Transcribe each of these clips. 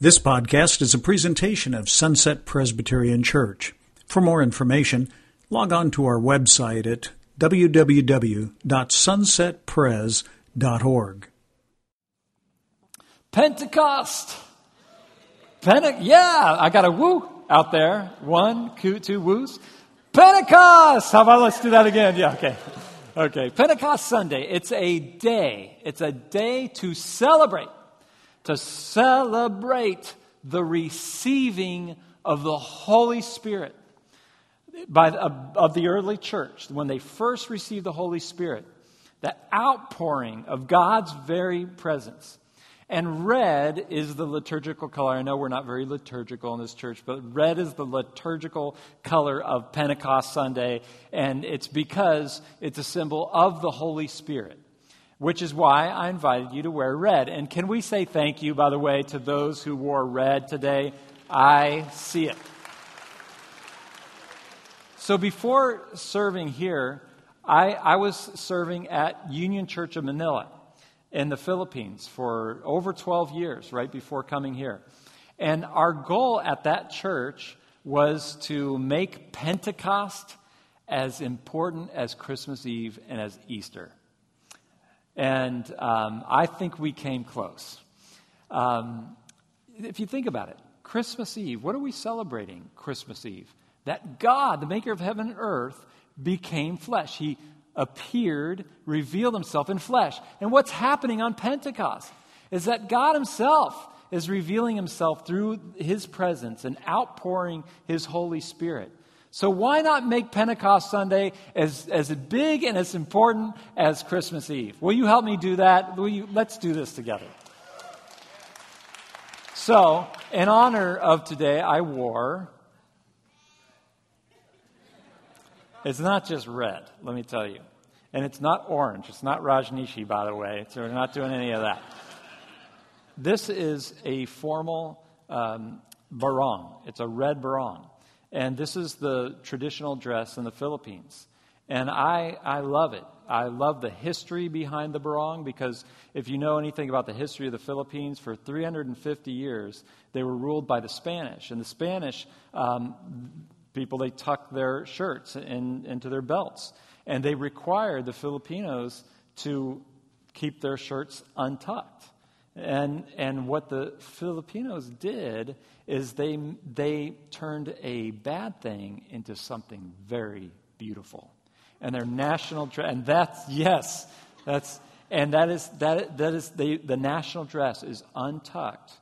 This podcast is a presentation of Sunset Presbyterian Church. For more information, log on to our website at www.sunsetpres.org. Pentecost. Pente- yeah, I got a woo out there. One, two, two woos. Pentecost. How about let's do that again? Yeah, okay. Okay. Pentecost Sunday. It's a day. It's a day to celebrate to celebrate the receiving of the Holy Spirit by the, uh, of the early church when they first received the Holy Spirit, the outpouring of God's very presence. And red is the liturgical color. I know we're not very liturgical in this church, but red is the liturgical color of Pentecost Sunday, and it's because it's a symbol of the Holy Spirit which is why I invited you to wear red. And can we say thank you, by the way, to those who wore red today? I see it. So before serving here, I, I was serving at Union Church of Manila in the Philippines for over 12 years, right before coming here. And our goal at that church was to make Pentecost as important as Christmas Eve and as Easter. And um, I think we came close. Um, if you think about it, Christmas Eve, what are we celebrating Christmas Eve? That God, the maker of heaven and earth, became flesh. He appeared, revealed himself in flesh. And what's happening on Pentecost is that God himself is revealing himself through his presence and outpouring his Holy Spirit. So why not make Pentecost Sunday as, as big and as important as Christmas Eve? Will you help me do that? Will you, let's do this together. So, in honor of today, I wore. It's not just red, let me tell you. And it's not orange. It's not Rajneeshee, by the way. So we're not doing any of that. This is a formal um, barong. It's a red barong. And this is the traditional dress in the Philippines. And I, I love it. I love the history behind the barong because if you know anything about the history of the Philippines, for 350 years, they were ruled by the Spanish. And the Spanish um, people, they tucked their shirts in, into their belts. And they required the Filipinos to keep their shirts untucked. And, and what the Filipinos did is they, they turned a bad thing into something very beautiful. And their national dress, and that's, yes, that's, and that is, that, that is the, the national dress is untucked.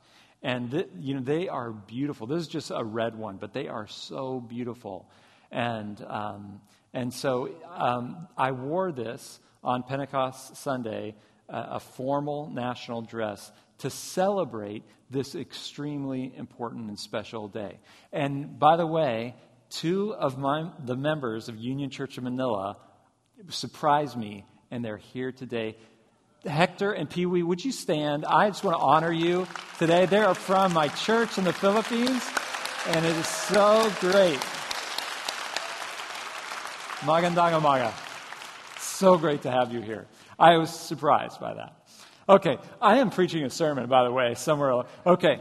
And, th, you know, they are beautiful. This is just a red one, but they are so beautiful. And, um, and so um, I wore this on Pentecost Sunday a formal national dress to celebrate this extremely important and special day. And by the way, two of my, the members of Union Church of Manila surprised me, and they're here today. Hector and Pee Wee, would you stand? I just want to honor you today. They are from my church in the Philippines, and it is so great. Magandang umaga. So great to have you here. I was surprised by that. Okay, I am preaching a sermon, by the way, somewhere. else. Okay,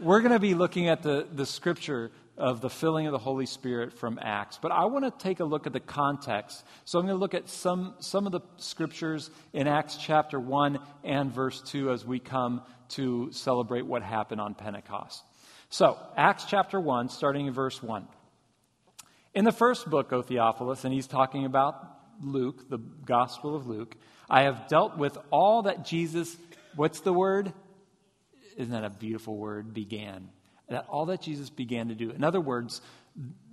we're going to be looking at the, the scripture of the filling of the Holy Spirit from Acts. But I want to take a look at the context. So I'm going to look at some, some of the scriptures in Acts chapter 1 and verse 2 as we come to celebrate what happened on Pentecost. So, Acts chapter 1, starting in verse 1. In the first book, O Theophilus, and he's talking about Luke, the Gospel of Luke, I have dealt with all that Jesus, what's the word? Isn't that a beautiful word? Began. That all that Jesus began to do. In other words,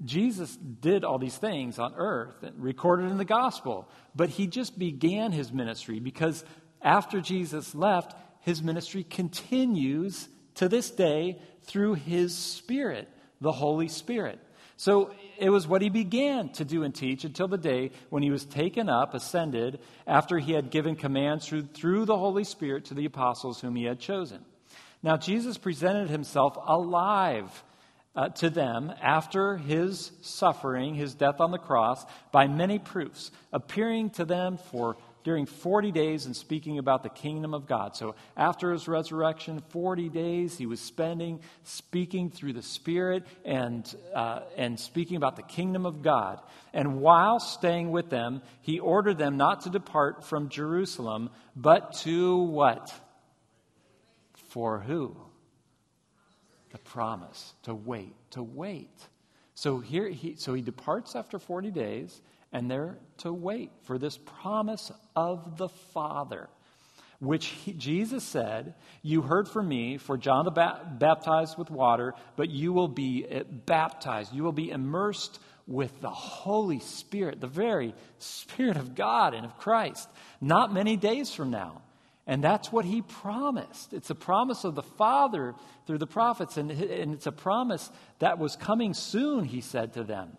Jesus did all these things on earth, and recorded in the gospel, but he just began his ministry because after Jesus left, his ministry continues to this day through his Spirit, the Holy Spirit. So it was what he began to do and teach until the day when he was taken up, ascended, after he had given commands through, through the Holy Spirit to the apostles whom he had chosen. Now, Jesus presented himself alive uh, to them after his suffering, his death on the cross, by many proofs, appearing to them for during 40 days and speaking about the kingdom of God. So after his resurrection, 40 days he was spending speaking through the Spirit and, uh, and speaking about the kingdom of God. And while staying with them, he ordered them not to depart from Jerusalem, but to what? For who? The promise. To wait. To wait. So here he so he departs after 40 days and they're to wait for this promise of the Father, which he, Jesus said, You heard from me, for John the ba- baptized with water, but you will be eh, baptized. You will be immersed with the Holy Spirit, the very Spirit of God and of Christ, not many days from now. And that's what he promised. It's a promise of the Father through the prophets, and, and it's a promise that was coming soon, he said to them.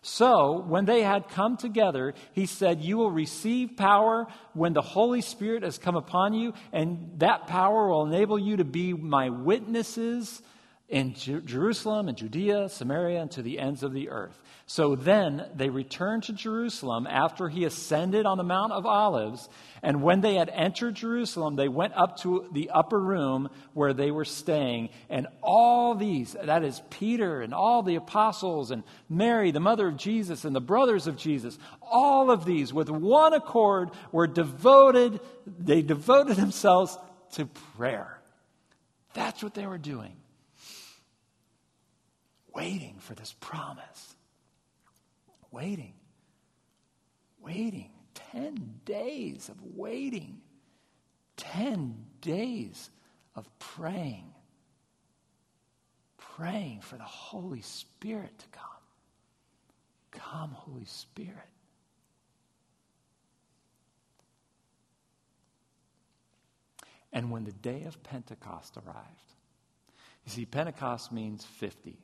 So, when they had come together, he said, You will receive power when the Holy Spirit has come upon you, and that power will enable you to be my witnesses in Jerusalem and Judea, Samaria, and to the ends of the earth. So then they returned to Jerusalem after he ascended on the Mount of Olives. And when they had entered Jerusalem, they went up to the upper room where they were staying. And all these, that is Peter and all the apostles and Mary, the mother of Jesus, and the brothers of Jesus, all of these with one accord were devoted, they devoted themselves to prayer. That's what they were doing. Waiting for this promise waiting, waiting, 10 days of waiting, 10 days of praying, praying for the Holy Spirit to come. Come, Holy Spirit. And when the day of Pentecost arrived, you see, Pentecost means 50.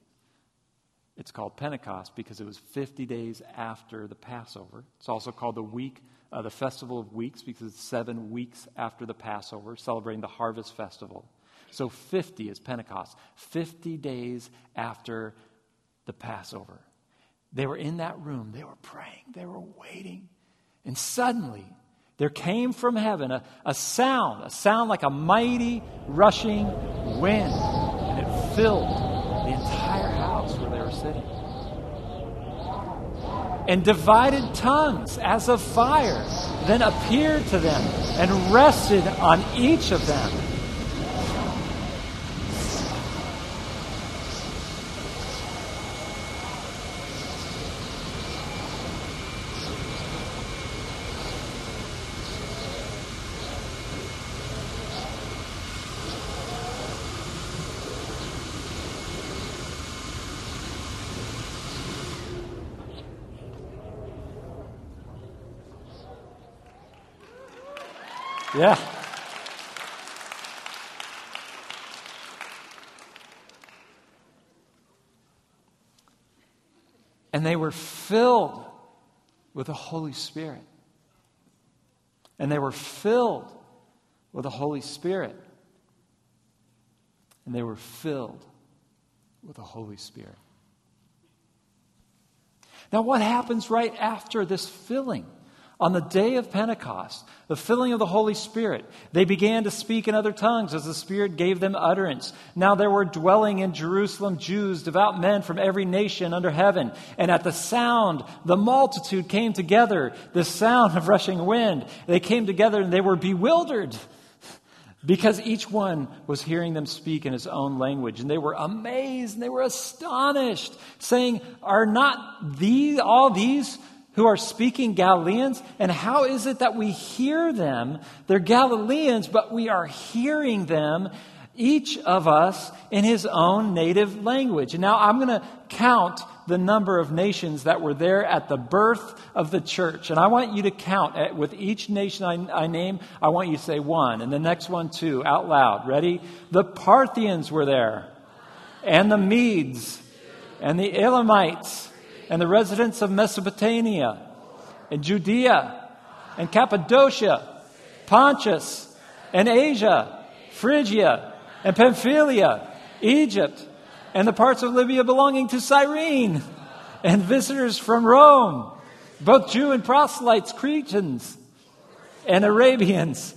It's called Pentecost because it was 50 days after the Passover. It's also called the week, uh, the Festival of Weeks because it's seven weeks after the Passover, celebrating the Harvest Festival. So 50 is Pentecost, 50 days after the Passover. They were in that room, they were praying, they were waiting. And suddenly, there came from heaven a, a sound, a sound like a mighty rushing wind, and it filled sitting. And divided tongues as of fire then appeared to them and rested on each of them. Yeah. And they were filled with the Holy Spirit. And they were filled with the Holy Spirit. And they were filled with the Holy Spirit. Now, what happens right after this filling? On the day of Pentecost, the filling of the Holy Spirit, they began to speak in other tongues as the Spirit gave them utterance. Now there were dwelling in Jerusalem Jews, devout men from every nation under heaven. And at the sound, the multitude came together, the sound of rushing wind. They came together and they were bewildered because each one was hearing them speak in his own language. And they were amazed and they were astonished, saying, Are not these, all these who are speaking Galileans? And how is it that we hear them? They're Galileans, but we are hearing them, each of us, in his own native language. And now I'm going to count the number of nations that were there at the birth of the church. And I want you to count with each nation I, I name, I want you to say one, and the next one two, out loud. Ready? The Parthians were there, and the Medes, and the Elamites and the residents of Mesopotamia and Judea and Cappadocia, Pontus and Asia, Phrygia and Pamphylia, Egypt, and the parts of Libya belonging to Cyrene, and visitors from Rome, both Jew and proselytes, Cretans, and Arabians.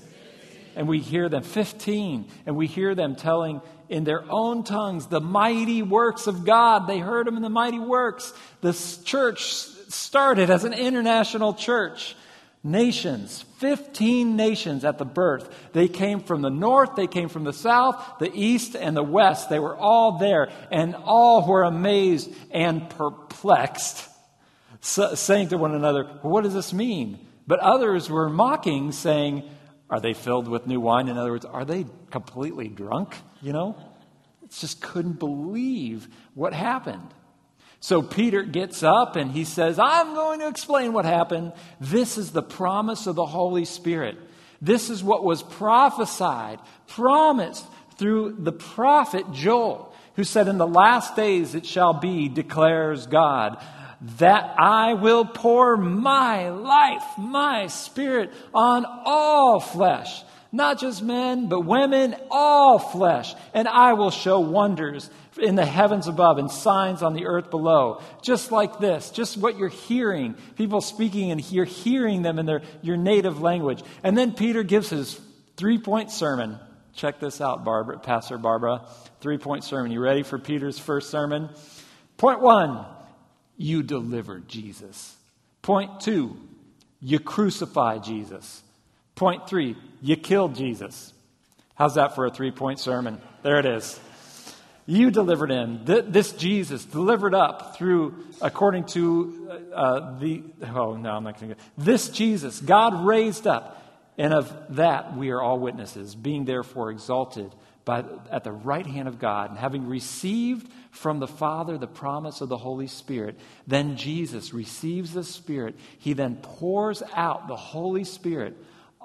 And we hear them, 15, and we hear them telling in their own tongues the mighty works of God. They heard them in the mighty works. The church started as an international church. Nations, 15 nations at the birth. They came from the north, they came from the south, the east, and the west. They were all there, and all were amazed and perplexed, saying to one another, What does this mean? But others were mocking, saying, Are they filled with new wine? In other words, are they completely drunk? You know? Just couldn't believe what happened. So Peter gets up and he says, I'm going to explain what happened. This is the promise of the Holy Spirit. This is what was prophesied, promised through the prophet Joel, who said, In the last days it shall be, declares God, that I will pour my life, my spirit on all flesh not just men, but women, all flesh. And I will show wonders in the heavens above and signs on the earth below. Just like this, just what you're hearing, people speaking and you're hearing them in their, your native language. And then Peter gives his three point sermon. Check this out, Barbara, Pastor Barbara. Three point sermon. You ready for Peter's first sermon? Point one, you delivered Jesus. Point two, you crucified Jesus. Point three, you killed Jesus. How's that for a three point sermon? There it is. You delivered him. This Jesus delivered up through, according to uh, the, oh no, I'm not going to This Jesus, God raised up, and of that we are all witnesses, being therefore exalted by, at the right hand of God, and having received from the Father the promise of the Holy Spirit, then Jesus receives the Spirit. He then pours out the Holy Spirit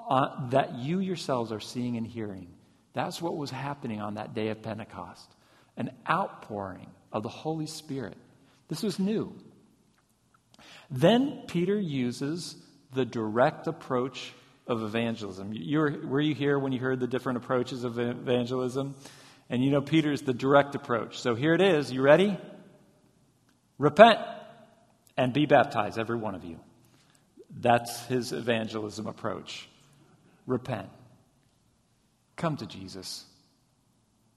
uh, that you yourselves are seeing and hearing. That's what was happening on that day of Pentecost an outpouring of the Holy Spirit. This was new. Then Peter uses the direct approach of evangelism. You were, were you here when you heard the different approaches of evangelism? And you know, Peter's the direct approach. So here it is. You ready? Repent and be baptized, every one of you. That's his evangelism approach repent. Come to Jesus.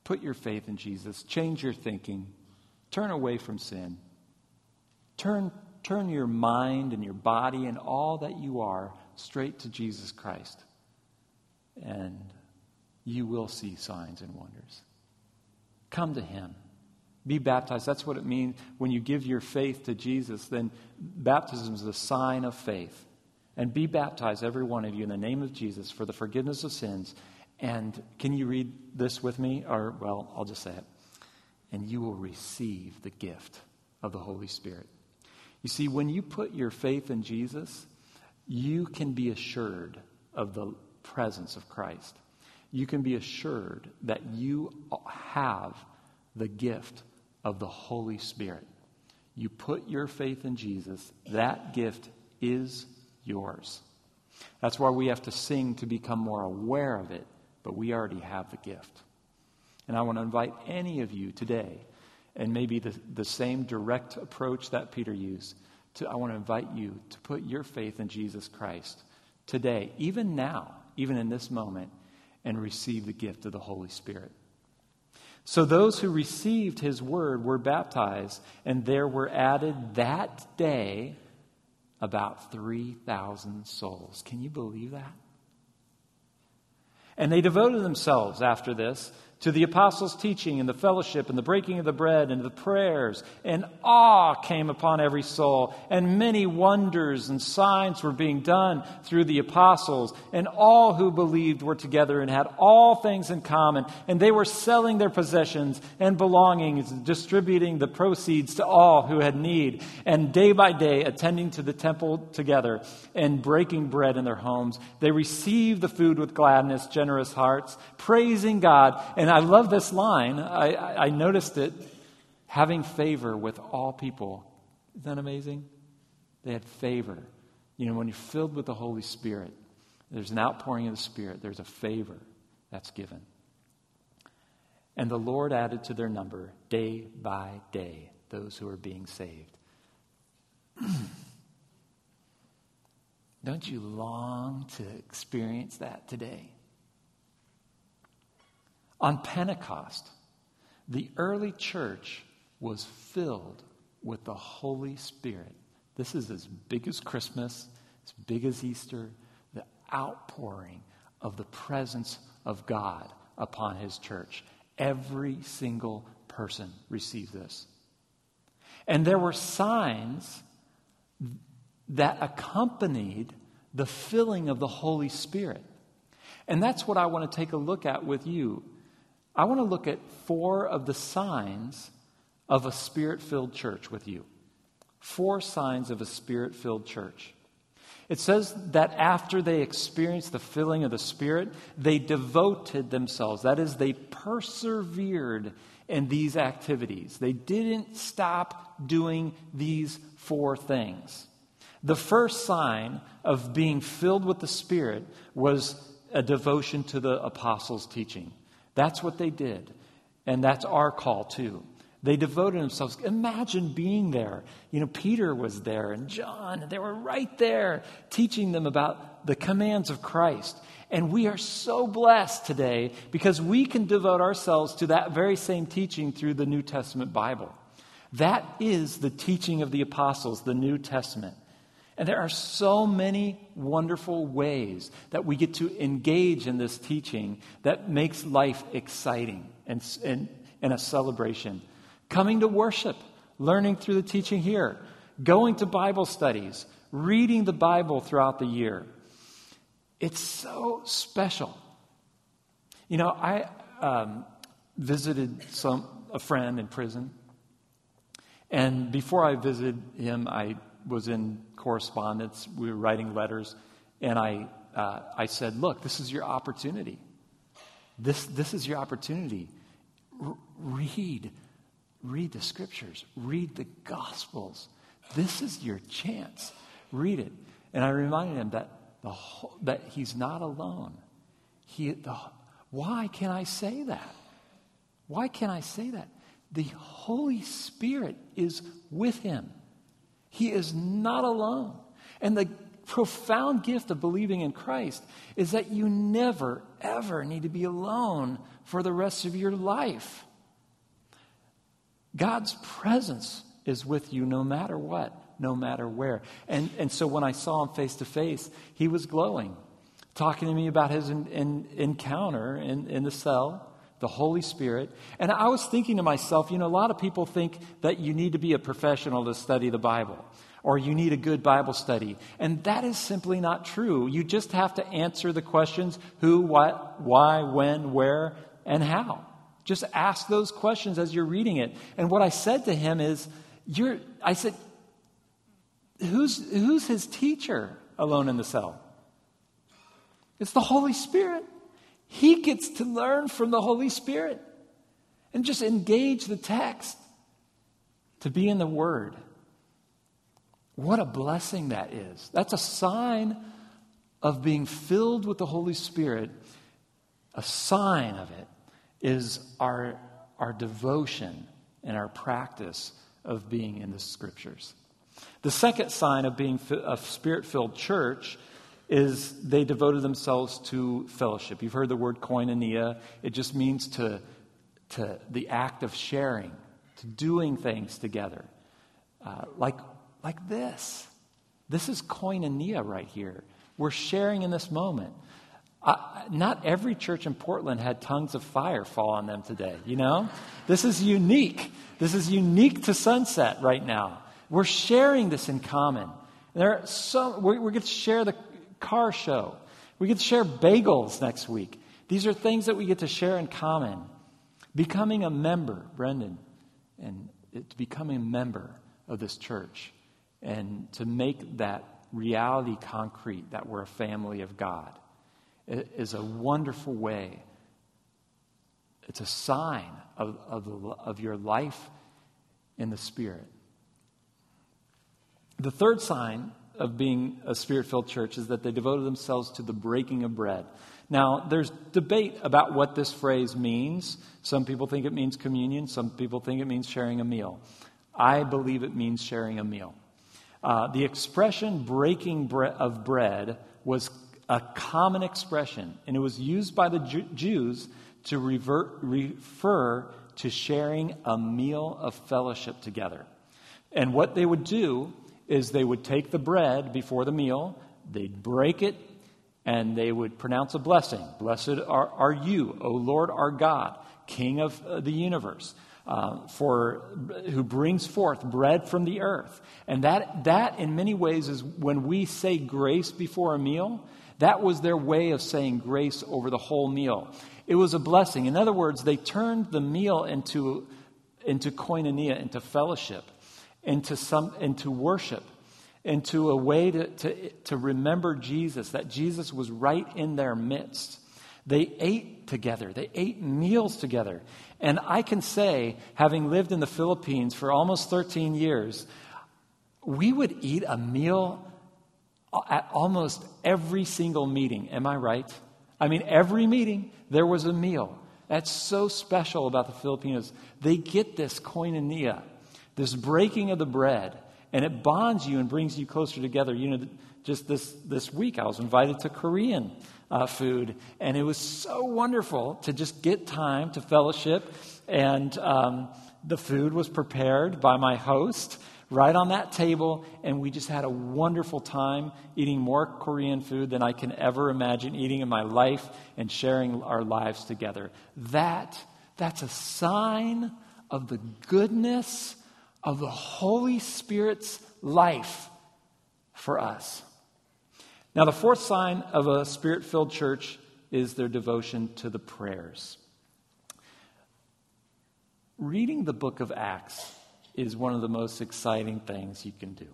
Put your faith in Jesus. Change your thinking. Turn away from sin. Turn, turn your mind and your body and all that you are straight to Jesus Christ. And you will see signs and wonders. Come to Him. Be baptized. That's what it means when you give your faith to Jesus. Then baptism is a sign of faith and be baptized, every one of you, in the name of Jesus for the forgiveness of sins. And can you read this with me? Or, well, I'll just say it. And you will receive the gift of the Holy Spirit. You see, when you put your faith in Jesus, you can be assured of the presence of Christ. You can be assured that you have the gift of the Holy Spirit. You put your faith in Jesus, that gift is yours. That's why we have to sing to become more aware of it, but we already have the gift. And I want to invite any of you today, and maybe the, the same direct approach that Peter used, to, I want to invite you to put your faith in Jesus Christ today, even now, even in this moment, and receive the gift of the Holy Spirit. So those who received his word were baptized, and there were added that day about 3,000 souls. Can you believe that? And they devoted themselves after this to the apostles' teaching and the fellowship and the breaking of the bread and the prayers, and awe came upon every soul, and many wonders and signs were being done through the apostles, and all who believed were together and had all things in common, and they were selling their possessions and belongings, distributing the proceeds to all who had need, and day by day attending to the temple together and breaking bread in their homes. They received the food with gladness, generous hearts, praising God and and I love this line. I, I noticed it having favor with all people. Isn't that amazing? They had favor. You know, when you're filled with the Holy Spirit, there's an outpouring of the Spirit, there's a favor that's given. And the Lord added to their number day by day those who are being saved. Don't you long to experience that today? On Pentecost, the early church was filled with the Holy Spirit. This is as big as Christmas, as big as Easter, the outpouring of the presence of God upon his church. Every single person received this. And there were signs that accompanied the filling of the Holy Spirit. And that's what I want to take a look at with you. I want to look at four of the signs of a spirit filled church with you. Four signs of a spirit filled church. It says that after they experienced the filling of the Spirit, they devoted themselves. That is, they persevered in these activities. They didn't stop doing these four things. The first sign of being filled with the Spirit was a devotion to the apostles' teaching. That's what they did. And that's our call, too. They devoted themselves. Imagine being there. You know, Peter was there and John, they were right there teaching them about the commands of Christ. And we are so blessed today because we can devote ourselves to that very same teaching through the New Testament Bible. That is the teaching of the apostles, the New Testament. And there are so many wonderful ways that we get to engage in this teaching that makes life exciting and, and, and a celebration coming to worship, learning through the teaching here, going to Bible studies, reading the Bible throughout the year. It's so special. You know, I um, visited some, a friend in prison, and before I visited him, I was in correspondence. We were writing letters, and I, uh, I said, Look, this is your opportunity. This, this is your opportunity. R- read Read the scriptures, read the gospels. This is your chance. Read it. And I reminded him that, the whole, that he's not alone. He, the, why can I say that? Why can I say that? The Holy Spirit is with him. He is not alone. And the profound gift of believing in Christ is that you never, ever need to be alone for the rest of your life. God's presence is with you no matter what, no matter where. And, and so when I saw him face to face, he was glowing, talking to me about his in, in, encounter in, in the cell, the Holy Spirit. And I was thinking to myself, you know, a lot of people think that you need to be a professional to study the Bible or you need a good Bible study. And that is simply not true. You just have to answer the questions who, what, why, when, where, and how. Just ask those questions as you're reading it. And what I said to him is, you're, I said, who's, who's his teacher alone in the cell? It's the Holy Spirit. He gets to learn from the Holy Spirit and just engage the text to be in the Word. What a blessing that is. That's a sign of being filled with the Holy Spirit, a sign of it is our, our devotion and our practice of being in the scriptures. The second sign of being a spirit filled church is they devoted themselves to fellowship. You've heard the word koinonia, it just means to, to the act of sharing, to doing things together. Uh, like, like this. This is koinonia right here. We're sharing in this moment. Uh, not every church in Portland had tongues of fire fall on them today, you know? This is unique. This is unique to Sunset right now. We're sharing this in common. There are so, we're, we're going to share the car show. We get to share bagels next week. These are things that we get to share in common. Becoming a member, Brendan, and to becoming a member of this church and to make that reality concrete that we're a family of God is a wonderful way. It's a sign of, of, of your life in the Spirit. The third sign of being a spirit filled church is that they devoted themselves to the breaking of bread. Now, there's debate about what this phrase means. Some people think it means communion, some people think it means sharing a meal. I believe it means sharing a meal. Uh, the expression breaking bre- of bread was a common expression, and it was used by the Ju- Jews to revert, refer to sharing a meal of fellowship together. And what they would do is they would take the bread before the meal, they'd break it, and they would pronounce a blessing. Blessed are, are you, O Lord our God, King of uh, the universe. Uh, for who brings forth bread from the earth and that that in many ways is when we say grace before a meal that was their way of saying grace over the whole meal it was a blessing in other words they turned the meal into into koinonia into fellowship into some into worship into a way to, to, to remember Jesus, that Jesus was right in their midst. They ate together, they ate meals together. And I can say, having lived in the Philippines for almost 13 years, we would eat a meal at almost every single meeting. Am I right? I mean, every meeting, there was a meal. That's so special about the Filipinos. They get this koinonia, this breaking of the bread and it bonds you and brings you closer together. You know, just this, this week I was invited to Korean uh, food, and it was so wonderful to just get time to fellowship. And um, the food was prepared by my host right on that table, and we just had a wonderful time eating more Korean food than I can ever imagine eating in my life and sharing our lives together. That, that's a sign of the goodness of the Holy Spirit's life for us. Now, the fourth sign of a spirit filled church is their devotion to the prayers. Reading the book of Acts is one of the most exciting things you can do.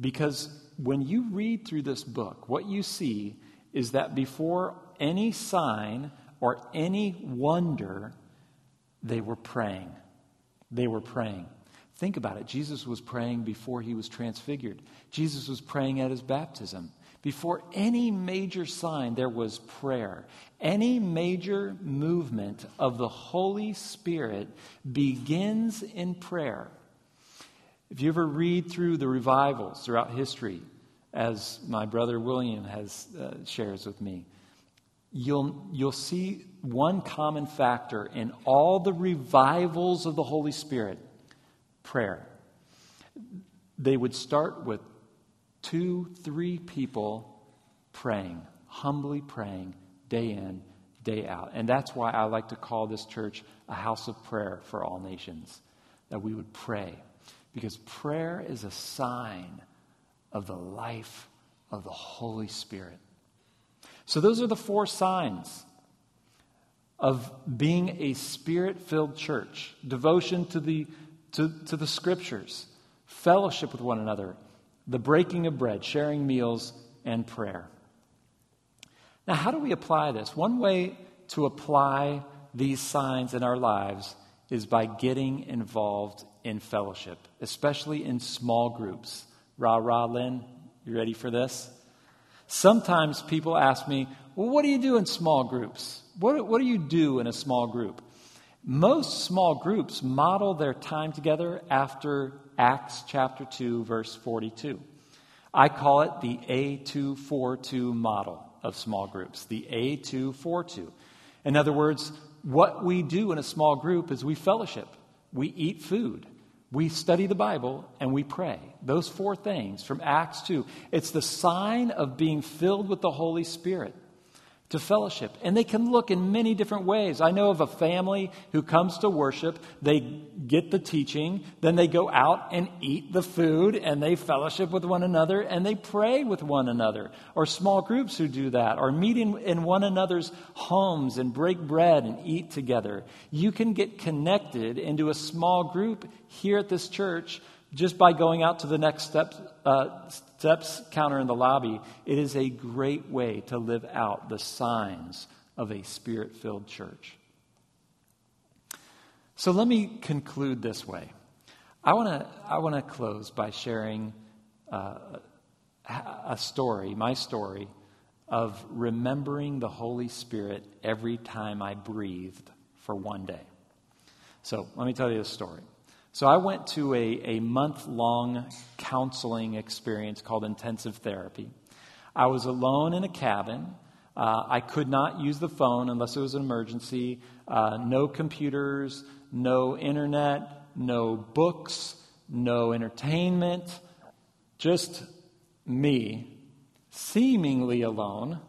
Because when you read through this book, what you see is that before any sign or any wonder, they were praying. They were praying. Think about it. Jesus was praying before he was transfigured. Jesus was praying at his baptism. Before any major sign, there was prayer. Any major movement of the Holy Spirit begins in prayer. If you ever read through the revivals throughout history, as my brother William has uh, shares with me, you'll, you'll see one common factor in all the revivals of the Holy Spirit prayer. They would start with two, three people praying, humbly praying, day in, day out. And that's why I like to call this church a house of prayer for all nations, that we would pray. Because prayer is a sign of the life of the Holy Spirit. So, those are the four signs of being a spirit filled church devotion to the to, to the scriptures, fellowship with one another, the breaking of bread, sharing meals, and prayer. Now, how do we apply this? One way to apply these signs in our lives is by getting involved in fellowship, especially in small groups. Rah, rah, Lynn, you ready for this? Sometimes people ask me, well, what do you do in small groups? What, what do you do in a small group? Most small groups model their time together after Acts chapter 2, verse 42. I call it the A242 model of small groups, the A242. In other words, what we do in a small group is we fellowship, we eat food, we study the Bible, and we pray. Those four things from Acts 2. It's the sign of being filled with the Holy Spirit to fellowship. And they can look in many different ways. I know of a family who comes to worship, they get the teaching, then they go out and eat the food, and they fellowship with one another, and they pray with one another. Or small groups who do that, or meeting in, one another's homes and break bread and eat together. You can get connected into a small group here at this church just by going out to the next step, uh, steps counter in the lobby, it is a great way to live out the signs of a spirit filled church. So let me conclude this way. I want to I want to close by sharing uh, a story, my story, of remembering the Holy Spirit every time I breathed for one day. So let me tell you a story. So I went to a, a month long counseling experience called intensive therapy. I was alone in a cabin. Uh, I could not use the phone unless it was an emergency. Uh, no computers, no internet, no books, no entertainment. Just me, seemingly alone.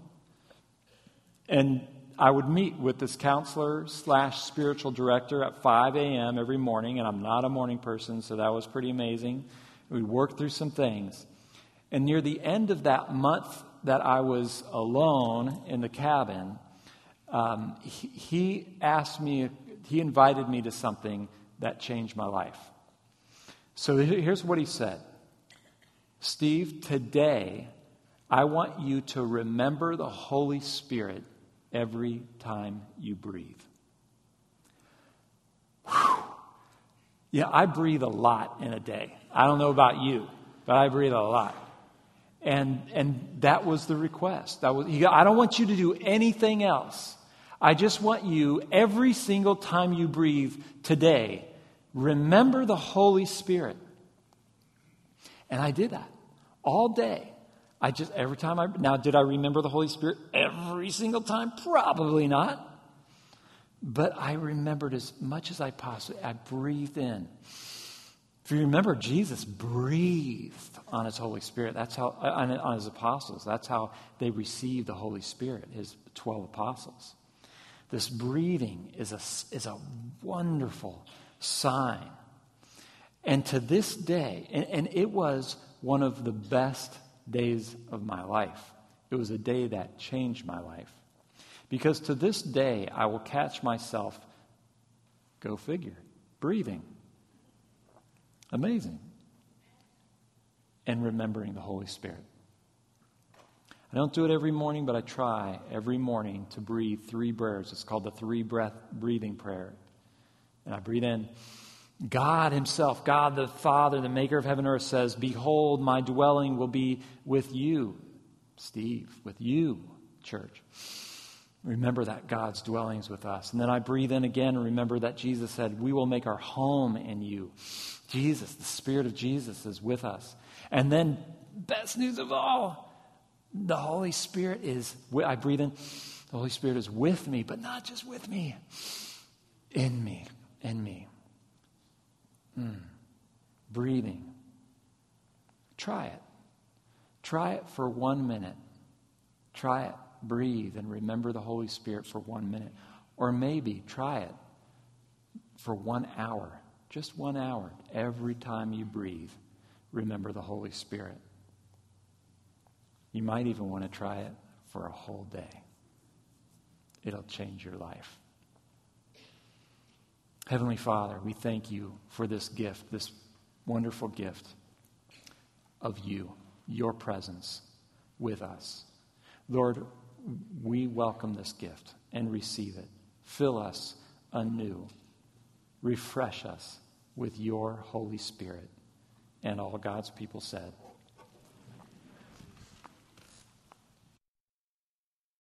And I would meet with this counselor slash spiritual director at 5 a.m. every morning, and I'm not a morning person, so that was pretty amazing. We'd work through some things. And near the end of that month that I was alone in the cabin, um, he, he asked me, he invited me to something that changed my life. So here's what he said Steve, today I want you to remember the Holy Spirit every time you breathe. Whew. Yeah, I breathe a lot in a day. I don't know about you, but I breathe a lot. And, and that was the request. That was, I don't want you to do anything else. I just want you, every single time you breathe today, remember the Holy Spirit. And I did that all day. I just, every time I, now, did I remember the Holy Spirit every single time? Probably not. But I remembered as much as I possibly, I breathed in. If you remember, Jesus breathed on his Holy Spirit. That's how, on, on his apostles. That's how they received the Holy Spirit, his 12 apostles. This breathing is a, is a wonderful sign. And to this day, and, and it was one of the best days of my life. It was a day that changed my life. Because to this day, I will catch myself, go figure, breathing. Amazing. And remembering the Holy Spirit. I don't do it every morning, but I try every morning to breathe three prayers. It's called the three breath breathing prayer. And I breathe in. God Himself, God the Father, the maker of heaven and earth, says, Behold, my dwelling will be with you, Steve, with you, church. Remember that God's dwelling is with us. And then I breathe in again and remember that Jesus said, We will make our home in you. Jesus, the Spirit of Jesus, is with us. And then, best news of all, the Holy Spirit is, I breathe in, the Holy Spirit is with me, but not just with me, in me, in me. Mm. Breathing. Try it. Try it for one minute. Try it. Breathe and remember the Holy Spirit for one minute. Or maybe try it for one hour. Just one hour. Every time you breathe, remember the Holy Spirit. You might even want to try it for a whole day. It'll change your life. Heavenly Father, we thank you for this gift, this wonderful gift of you, your presence with us. Lord, we welcome this gift and receive it. Fill us anew. Refresh us with your Holy Spirit. And all God's people said,